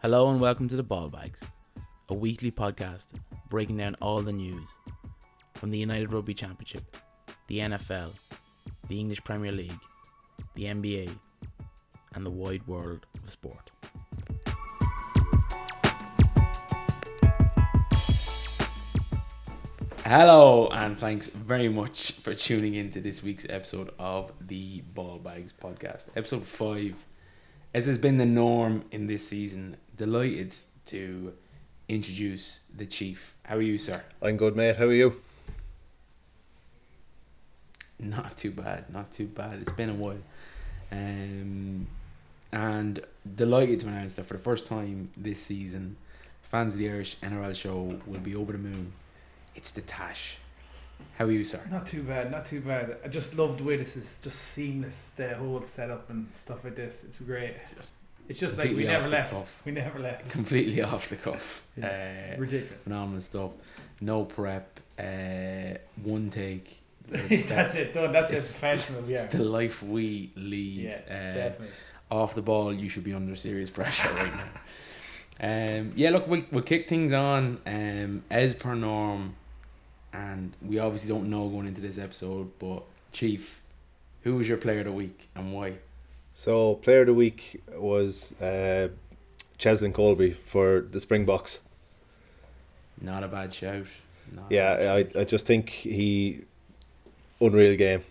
Hello and welcome to the Ball Bags, a weekly podcast breaking down all the news from the United Rugby Championship, the NFL, the English Premier League, the NBA, and the wide world of sport. Hello, and thanks very much for tuning in to this week's episode of the Ball Bags podcast, episode five. As has been the norm in this season, delighted to introduce the chief. How are you, sir? I'm good, mate. How are you? Not too bad, not too bad. It's been a while. Um, and delighted to announce that for the first time this season, fans of the Irish NRL show will be over the moon. It's the Tash. How are you, sir? Not too bad, not too bad. I just love the way this is just seamless, the whole setup and stuff like this. It's great. Just It's just like we never left. cuff. We never left. Completely off the cuff. Uh, Ridiculous. phenomenal stuff. No prep. Uh, one take. that's, it. Done. That's it's- it. Professional. Yeah. It's the life we lead. Yeah. uh, definitely. off the ball, you should be under serious pressure right now. Um, yeah, look, we'll, we'll kick things on um, as per norm, and we obviously don't know going into this episode, but Chief, who was your player of the week and why? So, player of the week was uh, Cheslin Kolbe for the Springboks. Not a bad shout. Not a bad Yeah, shout. I, I just think he unreal game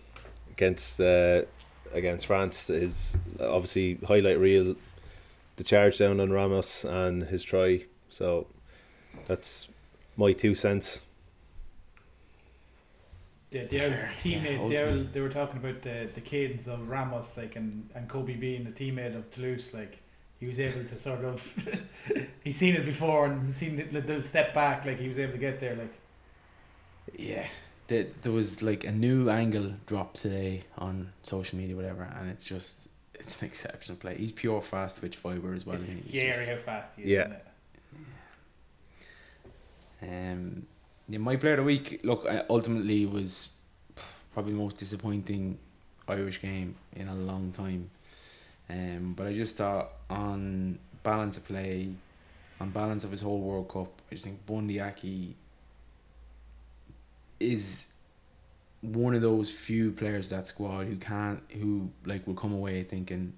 against uh, against France is obviously highlight reel the charge down on Ramos and his try. So that's my two cents. Yeah, the old Fair. teammate. Yeah, the old, they were talking about the the cadence of Ramos, like, and and Kolbe being the teammate of Toulouse, like. He was able to sort of, he's seen it before and seen the, the step back, like he was able to get there, like. Yeah, there, there was like a new angle dropped today on social media, whatever, and it's just it's an exceptional play. He's pure fast twitch fiber as well. it's isn't he? Scary just- how fast he is. Yeah. Isn't it? Um, yeah, my player of the week, look, uh, ultimately was probably the most disappointing Irish game in a long time. Um, but I just thought on balance of play, on balance of his whole World Cup, I just think Bundee Aki is one of those few players that squad who can't, who like will come away thinking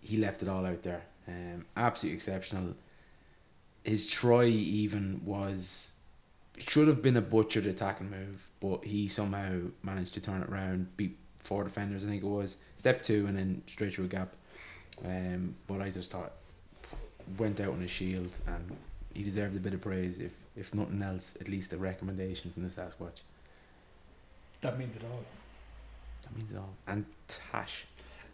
he left it all out there. Um, absolutely exceptional his try even was should have been a butchered attacking move, but he somehow managed to turn it around, beat four defenders, I think it was. Step two and then straight through a gap. Um, but I just thought went out on a shield and he deserved a bit of praise if if nothing else, at least a recommendation from the Sasquatch. That means it all. That means it all. And Tash.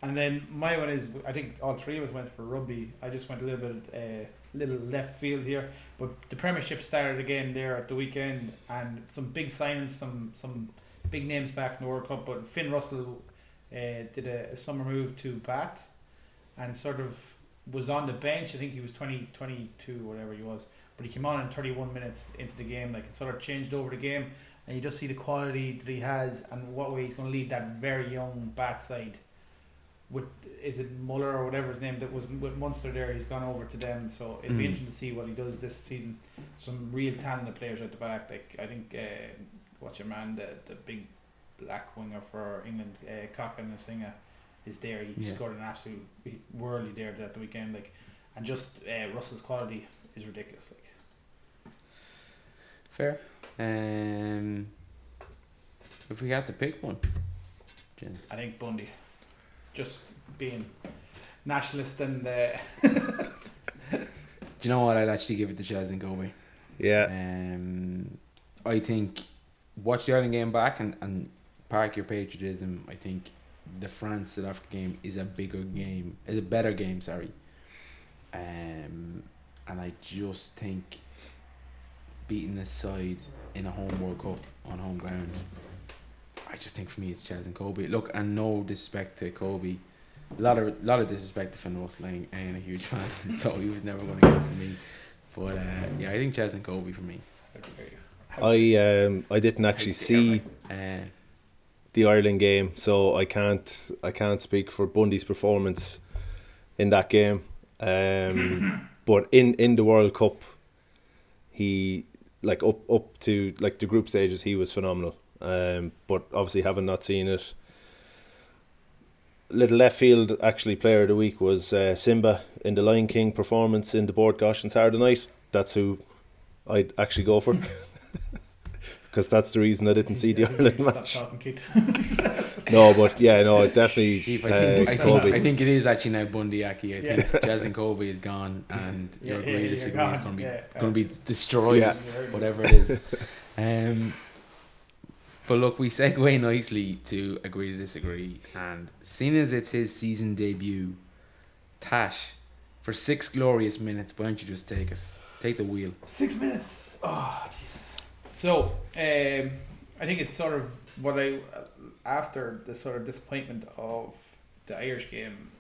And then my one is I think all three of us went for rugby. I just went a little bit uh, little left field here, but the Premiership started again there at the weekend, and some big signings, some some big names back from the World Cup. But Finn Russell uh, did a, a summer move to Bath, and sort of was on the bench. I think he was 20, 22, whatever he was, but he came on in thirty one minutes into the game, like it sort of changed over the game. And you just see the quality that he has, and what way he's going to lead that very young Bath side with is it Muller or whatever his name that was with Munster there. He's gone over to them, so it'll be Mm. interesting to see what he does this season. Some real talented players at the back. Like I think, uh, what's your man, the the big black winger for England, uh, Cokanasiga, is there. He Yeah. scored an absolute whirly there at the weekend. Like, and just uh, Russell's quality is ridiculous. Like, Fair. Um, if we have to pick one, Jen. I think Bundee, just being nationalist and uh, Do you know what? I'd actually give it to Cheslin Kolbe. Yeah, Um, I think watch the Ireland game back and, and park your patriotism. I think the France South Africa game is a bigger game, is a better game. Sorry. Um, and I just think beating this side in a home World Cup on home ground. I just think for me it's Cheslin Kolbe. Look, and no disrespect to Kolbe, a lot of lot of disrespect to Finn Russell. I ain't a huge fan, so he was never going to get for me. But uh, yeah, I think Cheslin Kolbe for me. how dare you? I um I didn't actually see Uh, the Ireland game, so I can't I can't speak for Bundee's performance in that game. Um, But in in the World Cup, he like up up to like the group stages, he was phenomenal. Um, but obviously, having not seen it, little left field actually player of the week was uh, Simba in the Lion King performance in the Bord Gáis on Saturday night. That's who I'd actually go for. Because that's the reason I didn't see the Ireland Stop match. talking, No, but yeah, no, definitely. Chief, I uh, think, I, think, I think it is actually now Bundee Aki. I Yeah. think Cheslin Kolbe is gone and Yeah, your yeah, agree you're is going to be Yeah, going to be destroyed, Yeah. whatever it is. Um, but look, we segue nicely to agree to disagree, and seeing as it's his season debut, Tash, for six glorious minutes, why don't you just take us, take the wheel? Six minutes. Oh, Jesus. So, um, I think it's sort of what I, after the sort of disappointment of the Irish game,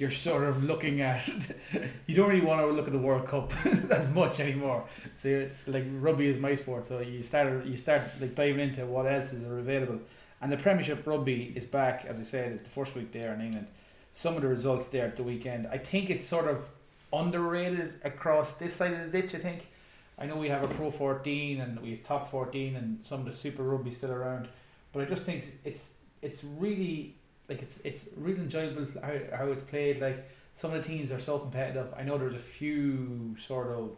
you're sort of looking at, you don't really want to look at the World Cup as much anymore. So, like, rugby is my sport, so you start, you start like diving into what else is available. And the Premiership rugby is back, as I said, it's the first week there in England. Some of the results there at the weekend, I think it's sort of underrated across this side of the ditch, I think. I know we have a Pro 14 and we have Top 14 and some of the Super Rugby still around, but I just think it's it's really like it's it's really enjoyable how, how it's played. Like some of the teams are so competitive. I know there's a few sort of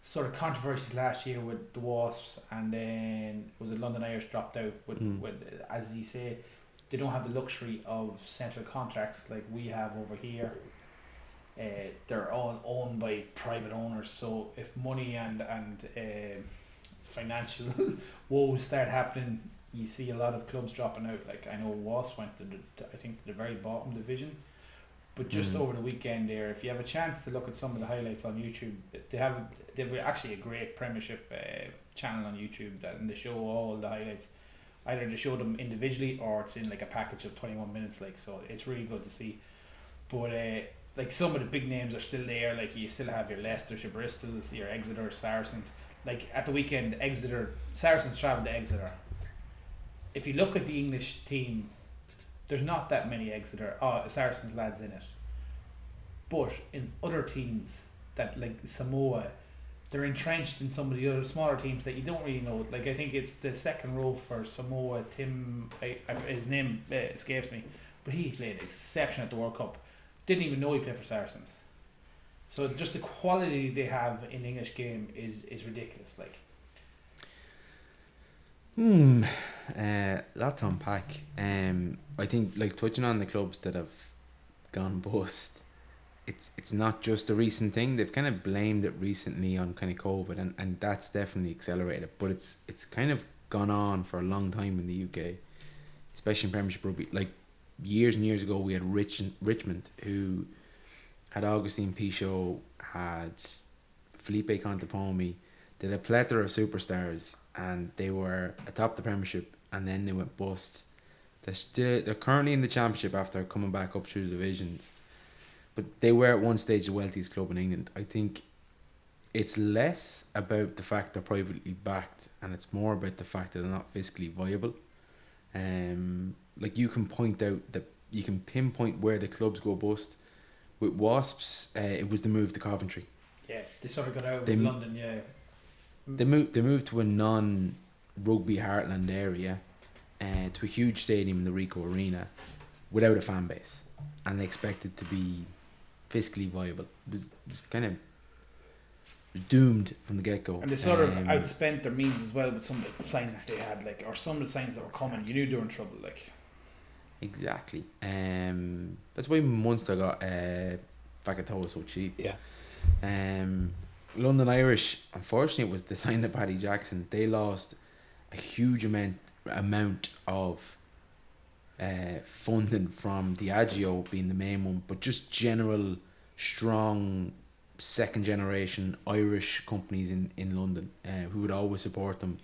sort of controversies last year with the Wasps, and then was it London Irish dropped out with, Mm. with as you say, they don't have the luxury of central contracts like we have over here. Uh, they're all owned by private owners, so if money and and uh, financial woes start happening, you see a lot of clubs dropping out. Like I know Wasps went to the to, I think to the very bottom division, but just Mm. over the weekend there, if you have a chance to look at some of the highlights on YouTube, they have they have actually a great Premiership uh, channel on YouTube that and they show all the highlights. Either they show them individually or it's in like a package of twenty one minutes. Like so, it's really good to see. But uh, like some of the big names are still there. Like you still have your Leicesters, your Bristols, your Exeter, Saracens. Like at the weekend, Exeter Saracens travelled to Exeter. If you look at the English team, there's not that many Exeter uh, Saracens lads in it. But in other teams that like Samoa, they're entrenched in some of the other smaller teams that you don't really know. Like I think it's the second row for Samoa. Tim, I, I, his name uh, escapes me, but he played exception at the World Cup. Didn't even know he played for Saracens. So just the quality they have in English game is is ridiculous. Like Hmm, uh, to unpack. Um, I think like touching on the clubs that have gone bust. It's it's not just a recent thing. They've kind of blamed it recently on kind of COVID, and, and that's definitely accelerated. But it's it's kind of gone on for a long time in the UK, especially in Premiership rugby. Like years and years ago, we had Rich Richmond who had Augustine Pichot, had Felipe Contepomi, did a plethora of superstars, and they were atop the Premiership, and then they went bust. They're still they're currently in the Championship after coming back up through the divisions, but they were at one stage the wealthiest club in England. I think it's less about the fact they're privately backed, and it's more about the fact that they're not fiscally viable. Um, like you can point out that you can pinpoint where the clubs go bust. With Wasps, uh, it was the move to Coventry. yeah, they sort of got out of They- London. Yeah, They moved. They moved to a non-rugby heartland area, uh, to a huge stadium in the Ricoh Arena, without a fan base, and they expected to be fiscally viable. It was, it was kind of doomed from the get go. and they sort of outspent their means as well with some of the signings they had, like or some of the signings that were coming. You knew they were in trouble. Like Exactly. Um, that's why Munster got uh, Fekitoa so cheap. Yeah. Um, London Irish, unfortunately, it was the sign of Paddy Jackson. They lost a huge amount amount of uh, funding from Diageo being the main one, but just general strong second generation Irish companies in, in London uh, who would always support them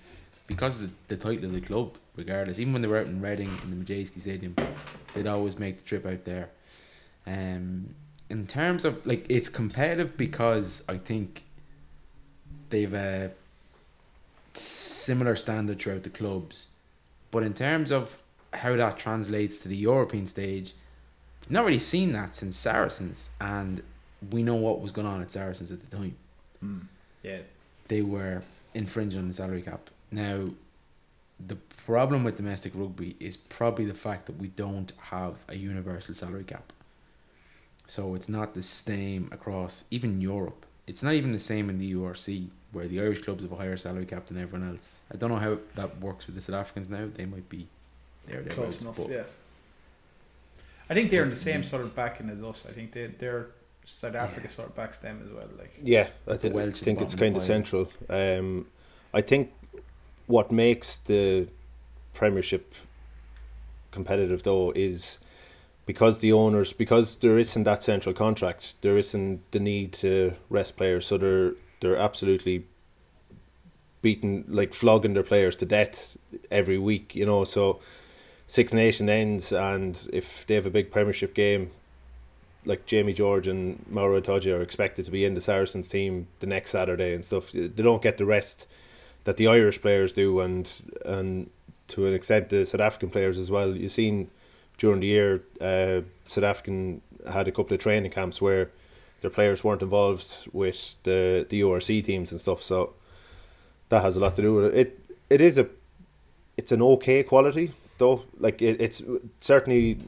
because of the, the title of the club, regardless. Even when they were out in Reading in the Madejski Stadium, they'd always make the trip out there. Um, in terms of like, it's competitive because I think they've a similar standard throughout the clubs, but in terms of how that translates to the European stage, I've not really seen that since Saracens, and we know what was going on at Saracens at the time. Mm. Yeah. They were infringing on the salary cap. Now, the problem with domestic rugby is probably the fact that we don't have a universal salary cap. So it's not the same across even Europe. It's not even the same in the URC where the Irish clubs have a higher salary cap than everyone else. I don't know how that works with the South Africans now. They might be there, Close thereabouts, enough. Yeah. I think they're in the same sort of backing as us. I think they they're South Africa Yeah. sort of backs them as well. Like. Yeah, I With the Welsh think it's kind of of central. Um, I think what makes the Premiership competitive though is because the owners because there isn't that central contract, there isn't the need to rest players, so they're they're absolutely beating like flogging their players to death every week. You know, so Six Nation ends, and if they have a big Premiership game, like Jamie George and Maro Itoje are expected to be in the Saracens team the next Saturday and stuff. They don't get the rest that the Irish players do, and and to an extent the South African players as well. You've seen during the year, uh, South African had a couple of training camps where their players weren't involved with the the URC teams and stuff. So that has a lot to do with it. It it is a it's an okay quality though. Like it, it's certainly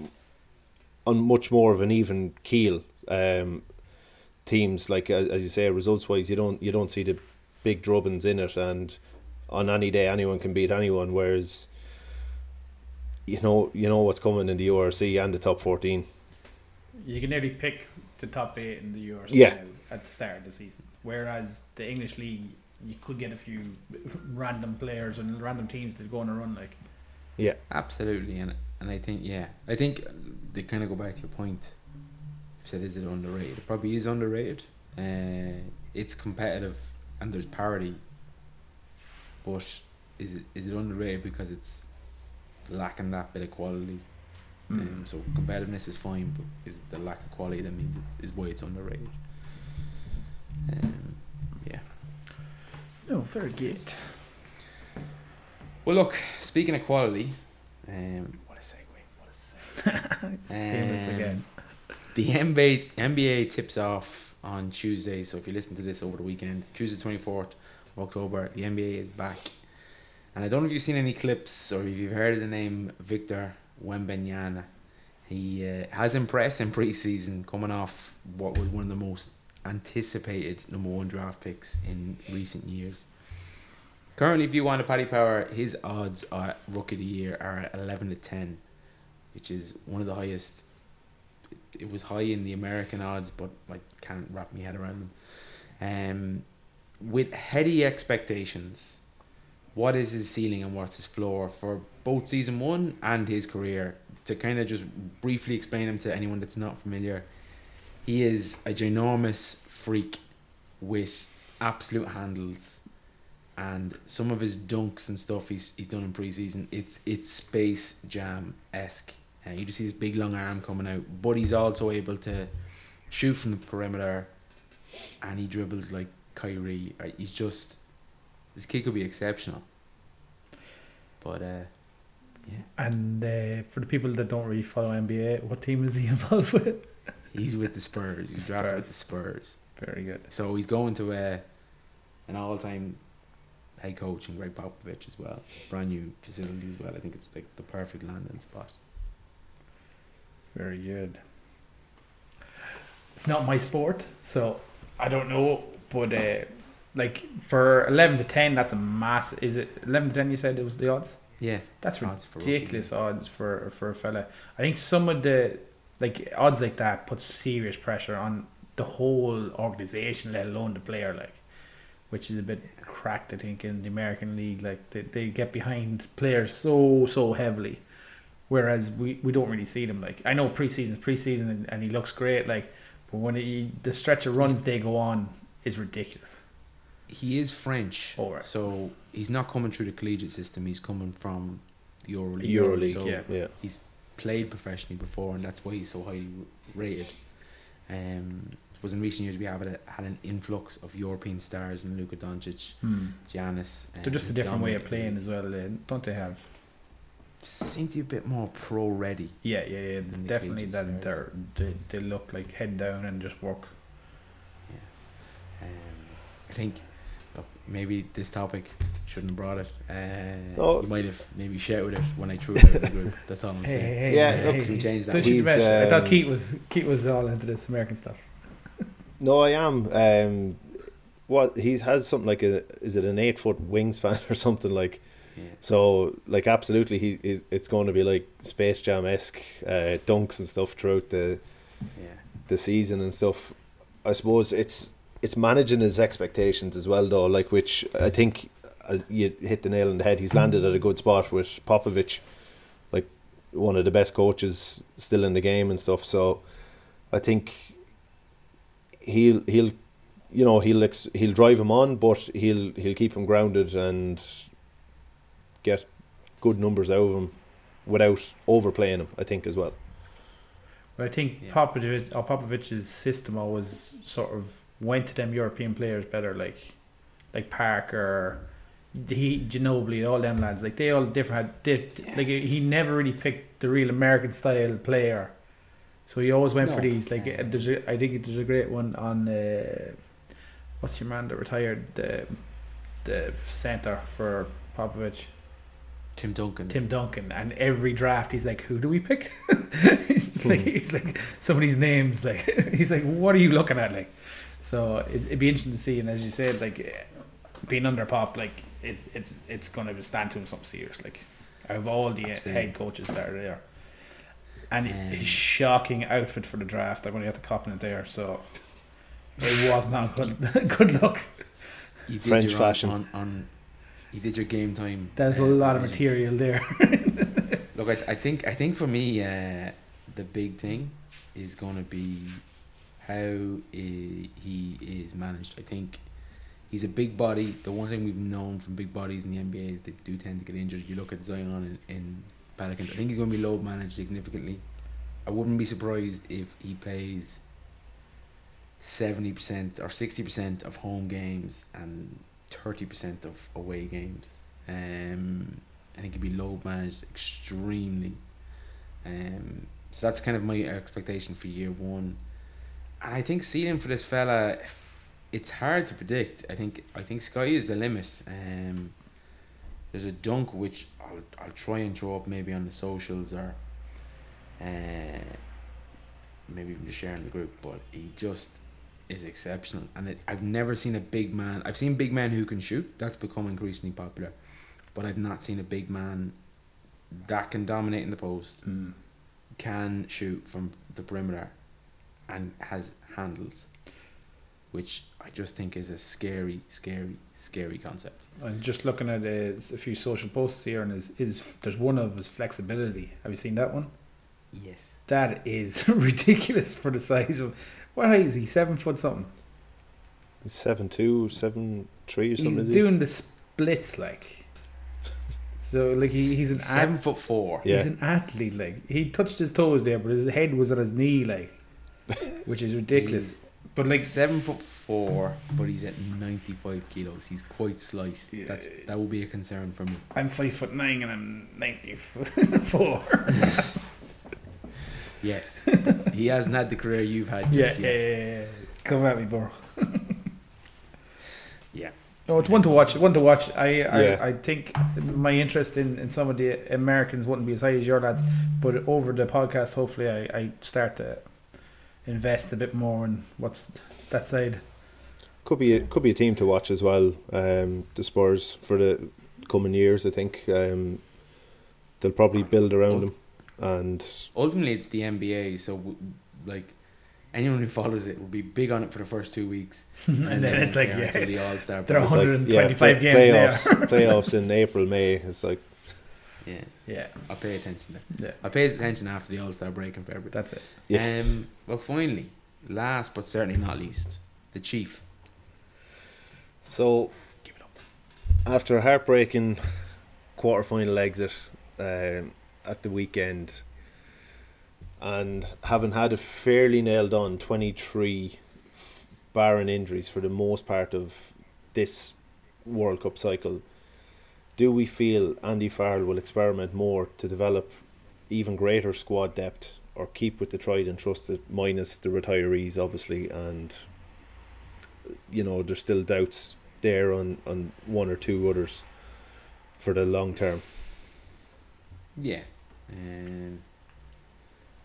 on much more of an even keel. Um, teams like as you say, results wise, you don't you don't see the big drubbings in it, and on any day anyone can beat anyone. Whereas you know you know what's coming in the URC and the top fourteen. You can nearly pick the top eight in the URC Yeah. now at the start of the season. Whereas the English league, you could get a few random players and random teams that go on a run. Like, Yeah, Absolutely, and and I think yeah, I think they kind of go back to your point. You said is it underrated? It probably is underrated. Uh, it's competitive and there's parity, but is it is it underrated because it's lacking that bit of quality? Hmm. Um, so competitiveness is fine, but is the lack of quality that means it's is why it's underrated. Um, yeah. no, very good. Well, look. Speaking of quality, um, what a segue! What a segue! Seamless Um, again. The NBA NBA tips off on Tuesday. So if you listen to this over the weekend, Tuesday twenty fourth of October, the NBA is back. And I don't know if you've seen any clips or if you've heard of the name Victor Wembanyama. He uh, has impressed in preseason, coming off what was one of the most anticipated number one draft picks in recent years. Currently, if you want a Paddy Power, his odds are Rookie of the Year are at eleven to ten, which is one of the highest it was high in the American odds, but like can't wrap my head around them. Um, with heady expectations, what is his ceiling and what's his floor for both season one and his career? To kind of just briefly explain him to anyone that's not familiar, he is a ginormous freak with absolute handles, and some of his dunks and stuff he's he's done in preseason. It's it's Space Jam esque. Uh, you just see this big long arm coming out, but he's also able to shoot from the perimeter, and he dribbles like Kyrie. Uh, He's just this kid could be exceptional. But uh, yeah, And uh, for the people that don't really follow NBA, what team is he involved with? he's with the Spurs. He's The drafted with the Spurs, Very good. so he's going to uh, an all-time head coach in Gregg Popovich as well. Brand new facility as well. I think it's like the perfect landing spot. Very good. It's not my sport, so I don't know. But uh, like for eleven to ten, that's a mass. Is it eleven to ten? You said it was the odds. Yeah, That's odds for ridiculous odds for for a fella. I think some of the like odds like that puts serious pressure on the whole organization, let alone the player. Like, which is a bit cracked, I think, in the American league. Like they, they get behind players so so heavily, whereas we, we don't really see them. Like I know preseason preseason and, and he looks great. Like, but when he the stretch of runs they go on is ridiculous. He is French. All right. So he's not coming through the collegiate system. He's coming from the EuroLeague. EuroLeague. So yeah. yeah. He's played professionally before, and that's why he's so highly rated. Um, was in recent years we have had, a, had an influx of European stars in Luka Doncic, Giannis. They're just a different way of playing as well, eh? don't they? Have league. Seem to be a bit more pro ready. Yeah, yeah, yeah. than the Definitely that stars. they're, they they look like head down and just work Um, I think look, maybe this topic shouldn't have brought it. Uh, No. You might have maybe shouted it when I threw it in the group. That's all I'm Hey, hey, saying. hey, Yeah, hey, look, hey, Can we hey. change that? Don't shoot He's, the. I thought um, Keith was Keith was all into this American stuff. No, I am. Um, what he has something like a is it an eight foot wingspan or something like Yeah. so like absolutely he is it's going to be like Space Jam esque uh, dunks and stuff throughout the Yeah. the season and stuff. I suppose it's it's managing his expectations as well though, like which I think as you hit the nail on the head. He's landed at a good spot with Popovich, like one of the best coaches still in the game and stuff. So I think he'll he'll you know he'll ex- he'll drive him on, but he'll he'll keep him grounded and get good numbers out of him without overplaying him. I think as well. But I think Yeah. Popovich or Popovich's system always sort of went to them European players better, like like Parker, he Ginobili, all them lads. Like they all different had did like he never really picked the real American style player. So he always went for these. Like uh, there's a, I think there's a great one on uh, what's your man that retired the the center for Popovich. Tim Duncan. Tim Duncan, and every draft he's like, "Who do we pick?" he's like, he's like some of these names, like he's like, "What are you looking at?" Like, so it, it'd be interesting to see. And as you said, like being under pop, like it, it's it's going to stand to him something serious. Like out of all the uh, Absolutely. head coaches that are there, and Um, his shocking outfit for the draft. I'm going to have to copy it there. So it was not good. good luck. You did French your fashion. On, on, you did your game time. There's a uh, lot of material there. Look, I, I think I think for me, uh, the big thing is going to be how he is managed. I think he's a big body. The one thing we've known from big bodies in the NBA is they do tend to get injured. You look at Zion in, in Pelicans. I think he's going to be load managed significantly. I wouldn't be surprised if he plays seventy percent or sixty percent of home games and thirty percent of away games. Um, I think he'd be load managed extremely. Um, so that's kind of my expectation for year one. And I think ceiling for this fella, it's hard to predict. I think I think sky is the limit. Um, there's a dunk which I'll I'll try and throw up maybe on the socials or, uh, maybe even just share in the group. But he just is exceptional, and it, I've never seen a big man. I've seen big men who can shoot. That's become increasingly popular, but I've not seen a big man that can dominate in the post, can shoot from the perimeter, and has handles, which I just think is a scary, scary, scary concept. I'm just looking at uh, a few social posts here, and his, his there's one of his flexibility. Have you seen that one? Yes. That is ridiculous for the size of. What is he? Seven foot something. He's seven two, seven three or something. He's is doing the splits like. So like he, he's an Seven at, foot four. Yeah. he's an athlete like he touched his toes there, but his head was at his knee like, which is ridiculous. But like seven foot four, but he's at ninety five kilos. He's quite slight. Yeah. That's that would be a concern for me. I'm five foot nine and I'm ninety four. Yes, he hasn't had the career you've had. yeah, Just yeah, yet. yeah, yeah. Come at me, bro. Yeah. No, it's one to watch. One to watch. I, Yeah. I, I think my interest in, in some of the Americans wouldn't be as high as your lads, but over the podcast, hopefully, I, I start to invest a bit more in what's that side. Could be a, could be a team to watch as well. Um, the Spurs for the coming years, I think. Um, they'll probably build around them, and Ultimately, it's the NBA. So, w- like, anyone who follows it will be big on it for the first two weeks, And, then it's like, until yeah, the All Star. There are it's like, 125 play- games there. playoffs, playoffs in April, May. It's like Yeah, yeah, I'll pay attention. Then. yeah, I'll pay attention after the All Star break in February. that's it. Yeah. Um. Well, finally, last but certainly not least, the Chief. so. Give it up. After a heartbreaking quarter-final exit um, at the weekend, and having had a fairly nailed on twenty three, f- barring injuries for the most part of this World Cup cycle, do we feel Andy Farrell will experiment more to develop even greater squad depth, or keep with the tried and trusted minus the retirees, obviously, and you know, there's still doubts there on, on one or two others for the long term. Yeah. Um,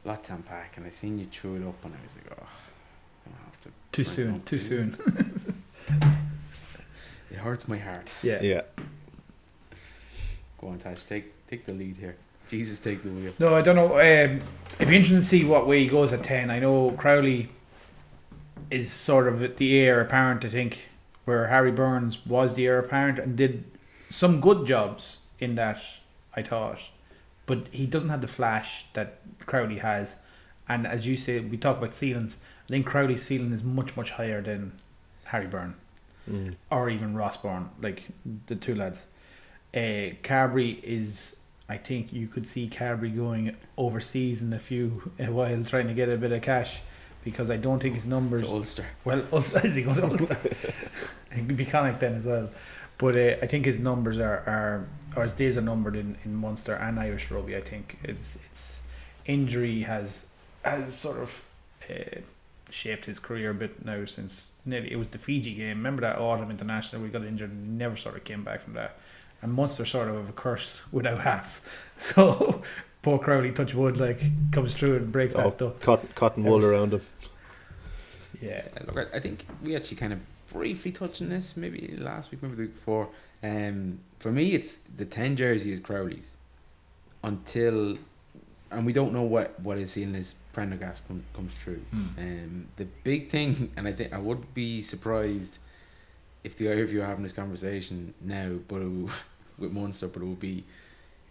lot to unpack, and I seen you chew it up, and I was like, oh, I don't have to. Too soon. up Too soon. It hurts my heart. Yeah. Yeah. Go on, Tash. Take take the lead here. Jesus, take the wheel. No, I don't know. Um, it'd be interesting to see what way he goes at ten. I know Crowley is sort of the heir apparent. I think where Harry Burns was the heir apparent and did some good jobs in that. I thought, but he doesn't have the flash that Crowley has. And as you say, we talk about ceilings. I think Crowley's ceiling is much much higher than Harry Byrne Mm. or even Ross Byrne, like the two lads. Uh, Carbery is, I think you could see Carbery going overseas in a few a while trying to get a bit of cash because I don't think his numbers. To Ulster. Well, Ulster, is he going to Ulster? could be Connacht then as well. But uh, I think his numbers are, are or his days are numbered in, in Munster and Irish rugby. I think it's it's injury has has sort of uh, shaped his career a bit now since nearly it was the Fiji game. Remember that autumn international we got injured and never sort of came back from that. And Munster sort of have a curse without halves. So poor Crowley, touch wood, like comes through and breaks Oh, that duck. cotton, cotton wool was- around him. Yeah. Uh, Look, I, I think we actually kind of briefly touched on this maybe last week, maybe the week before. Um, for me, it's the ten jersey is Crowley's until, and we don't know what what is in this is. Prendergast com- comes through. Hmm. Um, the big thing, and I think I would be surprised if the either of you are having this conversation now, but it will, with Munster, but it would be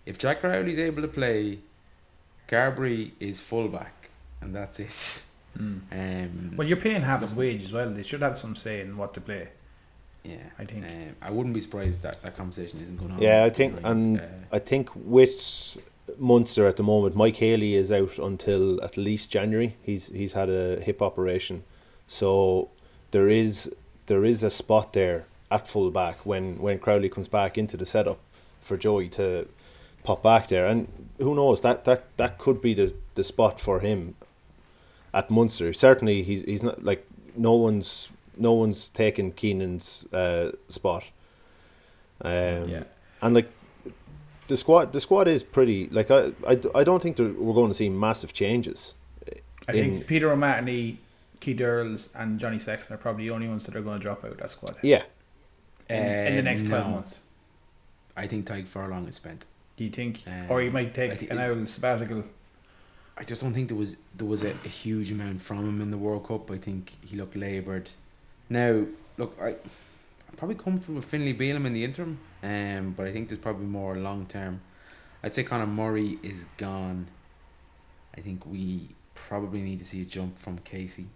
if Jack Crowley's able to play, Carbery is fullback, and that's it. Mm. Um, Well, you're paying half his wage as well. They should have some say in what to play. yeah, I think. Um, I wouldn't be surprised if that, that conversation isn't going on. Yeah, I think- Like, and- uh, I think with Munster at the moment, Mike Haley is out until at least January. He's he's had a hip operation, so there is there is a spot there at full back when when Crowley comes back into the setup for Joey to pop back there, and who knows that that that could be the the spot for him at Munster. Certainly, he's he's not like no one's no one's taken Keenan's uh, spot. Um, yeah. and like the squad, the squad is pretty. Like I, I, I don't think we're going to see massive changes. I in- think Peter O'Mahony, Keith Earls, and Johnny Sexton are probably the only ones that are going to drop out that squad Yeah, in, in the next 12 no. months. I think Tadhg Furlong is spent. Do you think? Um, or you might take an it- sabbatical. I just don't think there was there was a, a huge amount from him in the World Cup. I think he looked laboured. Now, look, I I'm probably comfortable with Finlay Bealham in the interim, um, but I think there's probably more long term. I'd say Conor Murray is gone. I think we probably need to see a jump from Casey.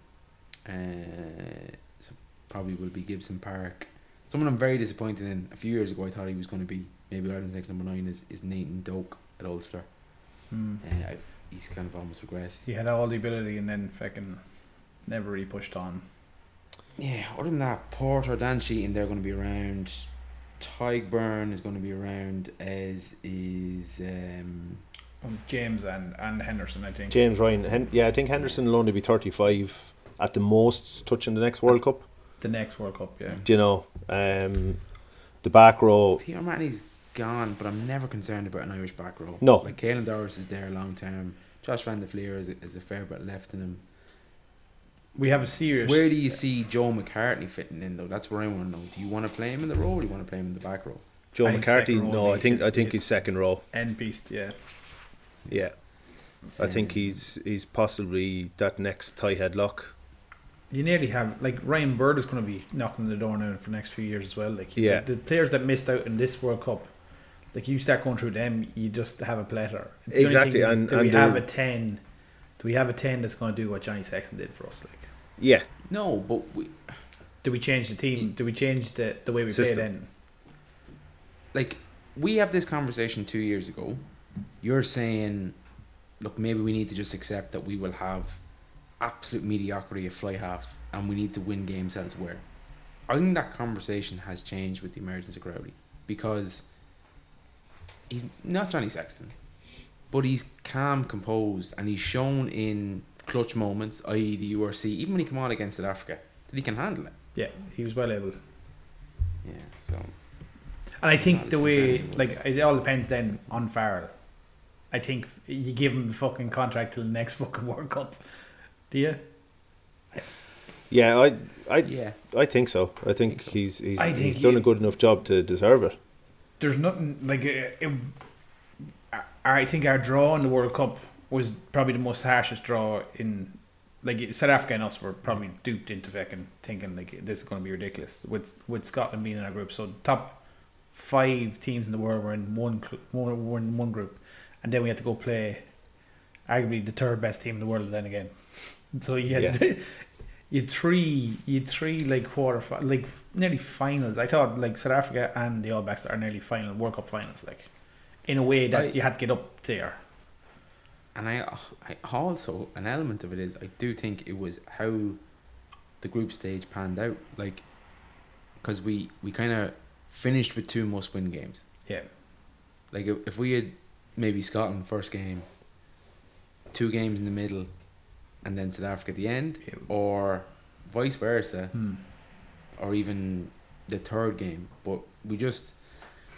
Uh, so probably will be Gibson Park. Someone I'm very disappointed in. A few years ago, I thought he was going to be maybe Ireland's next number nine is, is Nathan Doak at Ulster. Hmm. Uh, he's kind of almost regressed. He had all the ability and then fucking never really pushed on. Yeah, other than that, Porter, Dan Sheehan, they're going to be around. Tadhg Beirne is going to be around, as is. Um, Um, James and, and Henderson, I think. James Ryan. Hen- yeah, I think Henderson will only be thirty five at the most touching the next World Cup. The next World Cup, yeah. Do you know? Um, the back row. Peter Manny's gone, but I'm never concerned about an Irish back row. No. Like, Caelan Doris is there long term. Josh Van der Flier is a, is a fair bit left in him. We have a serious. Where do you see Joe McCarthy fitting in, though? That's where I want to know. Do you want to play him in the row or do you want to play him in the back row? Joe I think McCarthy. No, I think I think he's second row. end beast, yeah. Yeah, I think he's he's possibly that next tie headlock. You nearly have like Ryan Baird is going to be knocking on the door now for the next few years as well. Like Yeah. the, the players that missed out in this World Cup, like you start going through them, you just have a plethora. The only Exactly, thing is, and- do we have a ten? Do we have a ten that's going to do what Johnny Sexton did for us? Like, Yeah, No, but we, do we change the team? Do we change the the way we System. play then? like we have this conversation two years ago. You're saying, look, maybe we need to just accept that we will have absolute mediocrity of fly half, and we need to win games elsewhere. I think that conversation has changed with the emergence of Crowley because he's not Johnny Sexton, but he's calm, composed, and he's shown in clutch moments, i.e., the URC, even when he came on against South Africa, that he can handle it. Yeah, he was well able. Yeah, so And I think the way, concerned as it like, it all depends then on Farrell. I think you give him the fucking contract till the next fucking World Cup. Do you? Yeah, I I yeah, I think so. I think think so. he's he's I think he's he- done a good enough job to deserve it. There's nothing like uh, it, I think our draw in the World Cup was probably the most harshest draw in. Like South Africa and us were probably duped into fucking thinking like this is going to be ridiculous with with Scotland being in our group. So top five teams in the world were in one cl- were were in one group, and then we had to go play arguably the third best team in the world. Then again, so you had you three you three like quarter fi- like nearly finals. I thought like South Africa and the All Blacks are nearly final World Cup finals. Like in a way that I- you had to get up there. and I, uh, I also an element of it is I do think it was how the group stage panned out, like because we we kind of finished with two must win games. Yeah. Like if, if we had maybe Scotland first game, two games in the middle, and then South Africa at the end, Yeah. or vice versa, Hmm. or even the third game. But we just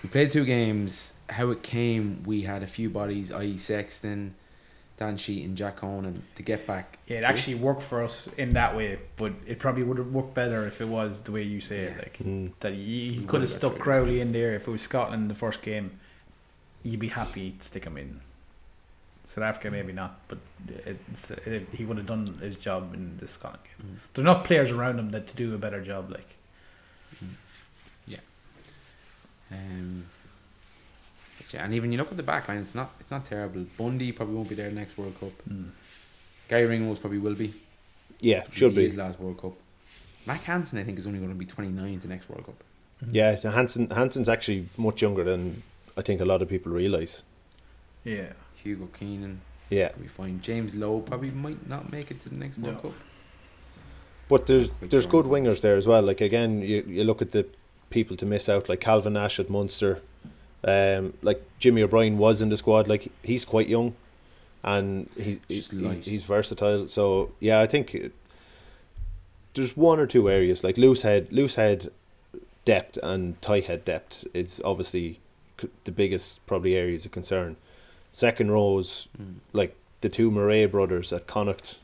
we played two games. How it came, we had a few bodies, i.e. Sexton, Dan Sheehan, and Jack Conan to get back. Yeah, it actually worked for us in that way, but it probably would have worked better if it was the way you say it. Like Mm. that, you, you You could would've stuck Crowley in there. If it was Scotland in the first game, you'd be happy to stick him in. South Africa maybe not, but it's, it, he would have done his job in the Scotland game. Mm. There's enough players around him that to do a better job. Like yeah, Um, but yeah, and even you look at the back line, it's not it's not terrible. Bundee probably won't be there next World Cup. Gary Ringwald probably will be. Yeah, should be. His last World Cup. Mack Hansen, I think, is only going to be 29 the next World Cup. Yeah, so Hansen Hansen's actually much younger than I think a lot of people realise. yeah. Hugo Keenan, Yeah, we find James Lowe probably might not make it to the next World No. Cup. but there's Which there's good wingers there as well. Like again, you you look at the people to miss out, like Calvin Nash at Munster. Um, like Jimmy O'Brien was in the squad. Like he's quite young, and he, he's he's, he's versatile. So yeah, I think it, there's one or two areas like loose head, loose head depth and tight head depth is obviously the biggest probably areas of concern. Second rows, Mm. like the two Murray brothers at Connacht,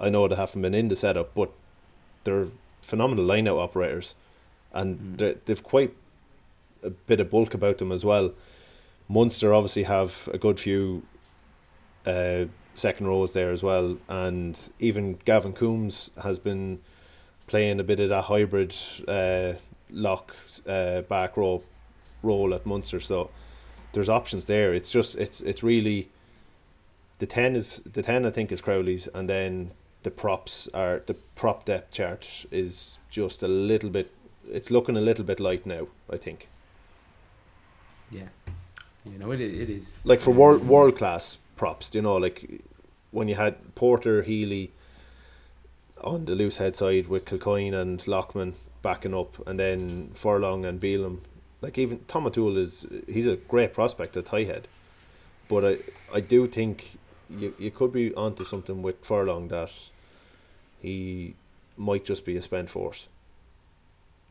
I know they haven't been in the setup, but they're phenomenal line out operators, and Mm. they they've quite a bit of bulk about them as well. Munster obviously have a good few uh, second rows there as well, and even Gavin Coombs has been playing a bit of that hybrid uh, lock uh, back row role at Munster. So there's options there. It's just it's it's really the ten is the ten I think is Crowley's, and then the props are the prop depth chart is just a little bit. It's looking a little bit light now. I think Yeah. You know, it, it is. like for world world class props. You know, like when you had Porter Healy on the loose head side with Kilcoyne and Lockman backing up, and then Furlong and Bealham. Like even Tom O'Toole is he's a great prospect at tight head, but I I do think you you could be onto something with Furlong that he might just be a spent force.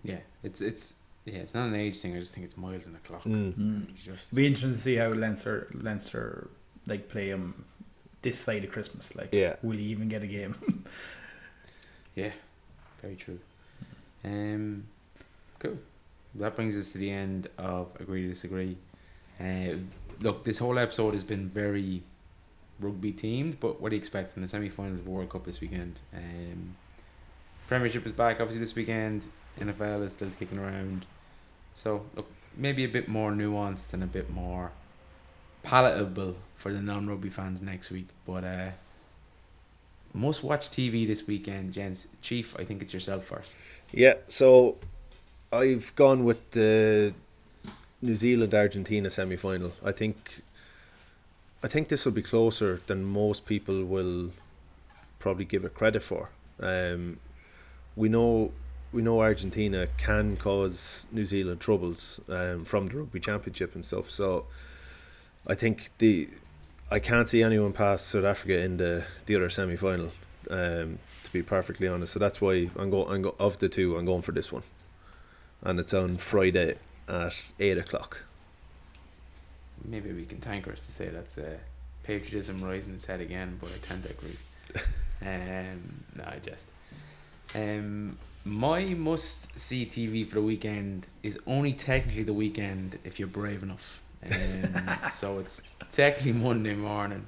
Yeah, it's it's yeah, it's not an age thing. I just think it's miles in the clock. Mm. It's Just It'd be interesting to see how Leinster Leinster like play him this side of Christmas. Like, Yeah. will he even get a game? Yeah, very true. Um, cool. That brings us to the end of agree to disagree. Uh, look, this whole episode has been very rugby themed, but what do you expect from the semi-finals of the World Cup this weekend? Um, Premiership is back obviously this weekend. NFL is still kicking around, so look, maybe a bit more nuanced and a bit more palatable for the non-rugby fans next week. But uh, must watch TV this weekend, gents. Chief, I think it's yourself first. Yeah, so I've gone with the New Zealand Argentina semi final. I think I think this will be closer than most people will probably give it credit for. Um, we know we know Argentina can cause New Zealand troubles um, from the rugby championship and stuff. So I think the I can't see anyone past South Africa in the the other semi final. Um, to be perfectly honest. So that's why I'm going. Go, of the two, I'm going for this one, and it's on Friday at eight o'clock. Maybe we can thank us to say that's uh, patriotism rising its head again, but I tend to agree. um, no, I just. Um, my must see TV for the weekend is only technically the weekend if you're brave enough. Um, so it's technically Monday morning.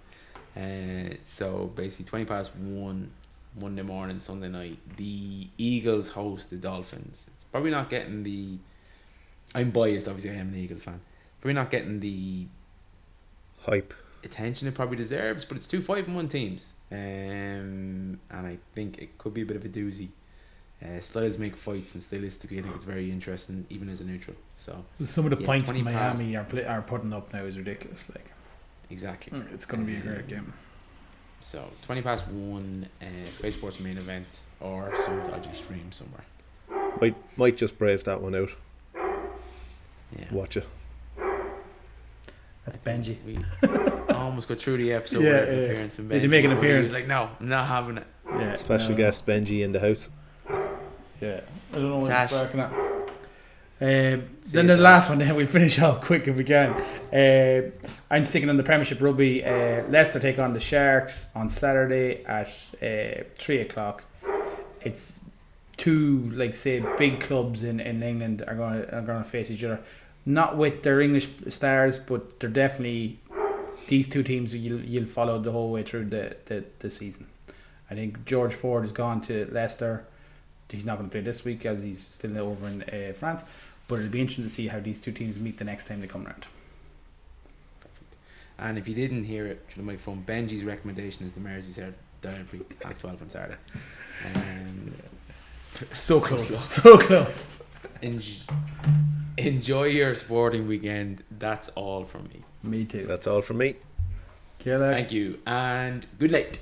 Uh, so basically 20 past 1 Monday morning, Sunday night. The Eagles host the Dolphins. It's probably not getting the. I'm biased, obviously, I am an Eagles fan. Probably not getting the Hype. attention it probably deserves, but it's two five and one teams, um, and I think it could be a bit of a doozy. Uh, styles make fights, and stylistically, I think it's very interesting, even as a neutral. So Some of the Yeah, points 20 Miami are play, are putting up now is ridiculous. Like exactly. it's going to be a great game. So twenty past one, uh, Sky Sports main event or some dodgy stream somewhere. Might might just brave that one out. Yeah. Watch it. That's Benji. We almost got through the episode Yeah, without an yeah. appearance from Benji. Did you make an but he was appearance? like, no, I'm not having it. Yeah, Special no. guest Benji in the house. Yeah, I don't know what Tash. it's barking at. Um, then the Tash. last one, then we'll finish off quick if we can. Uh, I'm sticking on the Premiership Rugby. Uh, Leicester take on the Sharks on Saturday at uh, three o'clock. It's two, like say, big clubs in, in England are going to are going to face each other. Not with their English stars, but they're definitely these two teams you'll you'll follow the whole way through the, the, the season. I think George Ford has gone to Leicester. He's not going to play this week as he's still over in uh, France. But it'll be interesting to see how these two teams meet the next time they come around. And if you didn't hear it through the microphone, Benji's recommendation is the Merseyside Derby half twelve on Saturday. Um, So close, so close. enj- enjoy your sporting weekend. That's all from me. Me too. That's all from me. Thank you and good night.